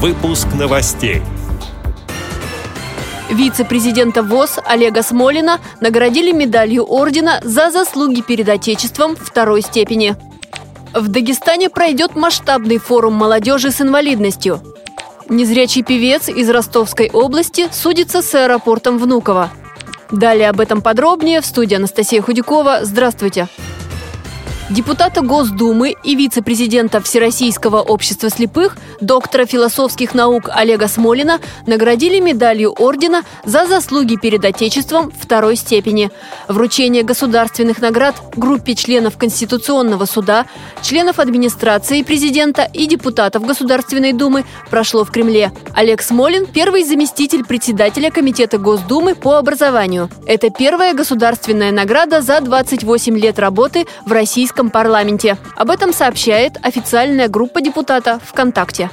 Выпуск новостей. Вице-президента ВОЗ Олега Смолина наградили медалью ордена за заслуги перед Отечеством второй степени. В Дагестане пройдет масштабный форум молодежи с инвалидностью. Незрячий певец из Ростовской области судится с аэропортом Внуково. Далее об этом подробнее в студии Анастасия Худякова. Здравствуйте! Депутата Госдумы и вице-президента Всероссийского общества слепых, доктора философских наук Олега Смолина наградили медалью ордена за заслуги перед Отечеством второй степени. Вручение государственных наград группе членов Конституционного суда, членов администрации президента и депутатов Государственной Думы прошло в Кремле. Олег Смолин – первый заместитель председателя Комитета Госдумы по образованию. Это первая государственная награда за 28 лет работы в российском российском парламенте. Об этом сообщает официальная группа депутата ВКонтакте.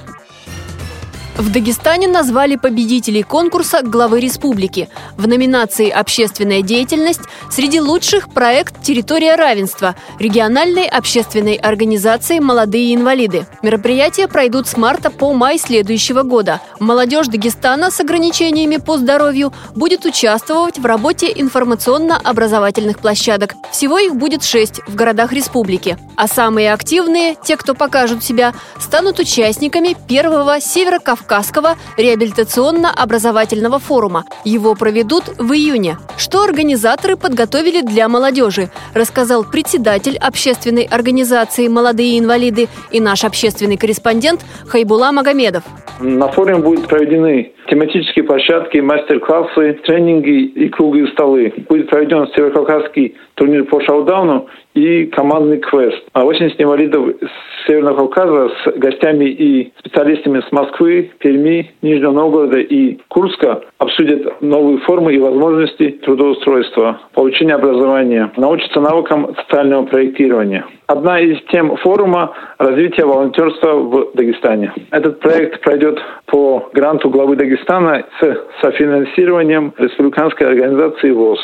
В Дагестане назвали победителей конкурса главы республики. В номинации «Общественная деятельность» среди лучших проект «Территория равенства» региональной общественной организации «Молодые инвалиды». Мероприятия пройдут с марта по май следующего года. Молодежь Дагестана с ограничениями по здоровью будет участвовать в работе информационно-образовательных площадок. Всего их будет шесть в городах республики. А самые активные, те, кто покажут себя, станут участниками первого Северо-Кавказского Кавказского реабилитационно-образовательного форума. Его проведут в июне. Что организаторы подготовили для молодежи, рассказал председатель общественной организации «Молодые инвалиды» и наш общественный корреспондент Хайбула Магомедов. На форуме будут проведены тематические площадки, мастер-классы, тренинги и круглые столы. Будет проведен Северокавказский турнир по шоу-дауну и командный квест. А 80 инвалидов с Северного Кавказа с гостями и специалистами с Москвы, Перми, Нижнего Новгорода и Курска обсудят новые формы и возможности трудоустройства, получения образования, научатся навыкам социального проектирования. Одна из тем форума – развитие волонтерства в Дагестане. Этот проект пройдет по гранту главы Дагестана с софинансированием республиканской организации ВОЗ.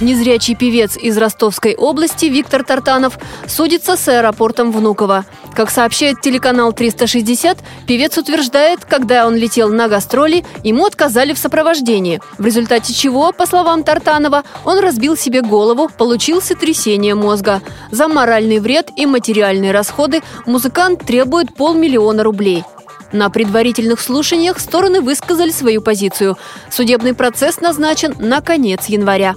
Незрячий певец из Ростовской области Виктор Тартанов судится с аэропортом Внуково. Как сообщает телеканал 360, певец утверждает, когда он летел на гастроли, ему отказали в сопровождении, в результате чего, по словам Тартанова, он разбил себе голову, получил сотрясение мозга. За моральный вред и материальные расходы музыкант требует полмиллиона рублей. На предварительных слушаниях стороны высказали свою позицию. Судебный процесс назначен на конец января.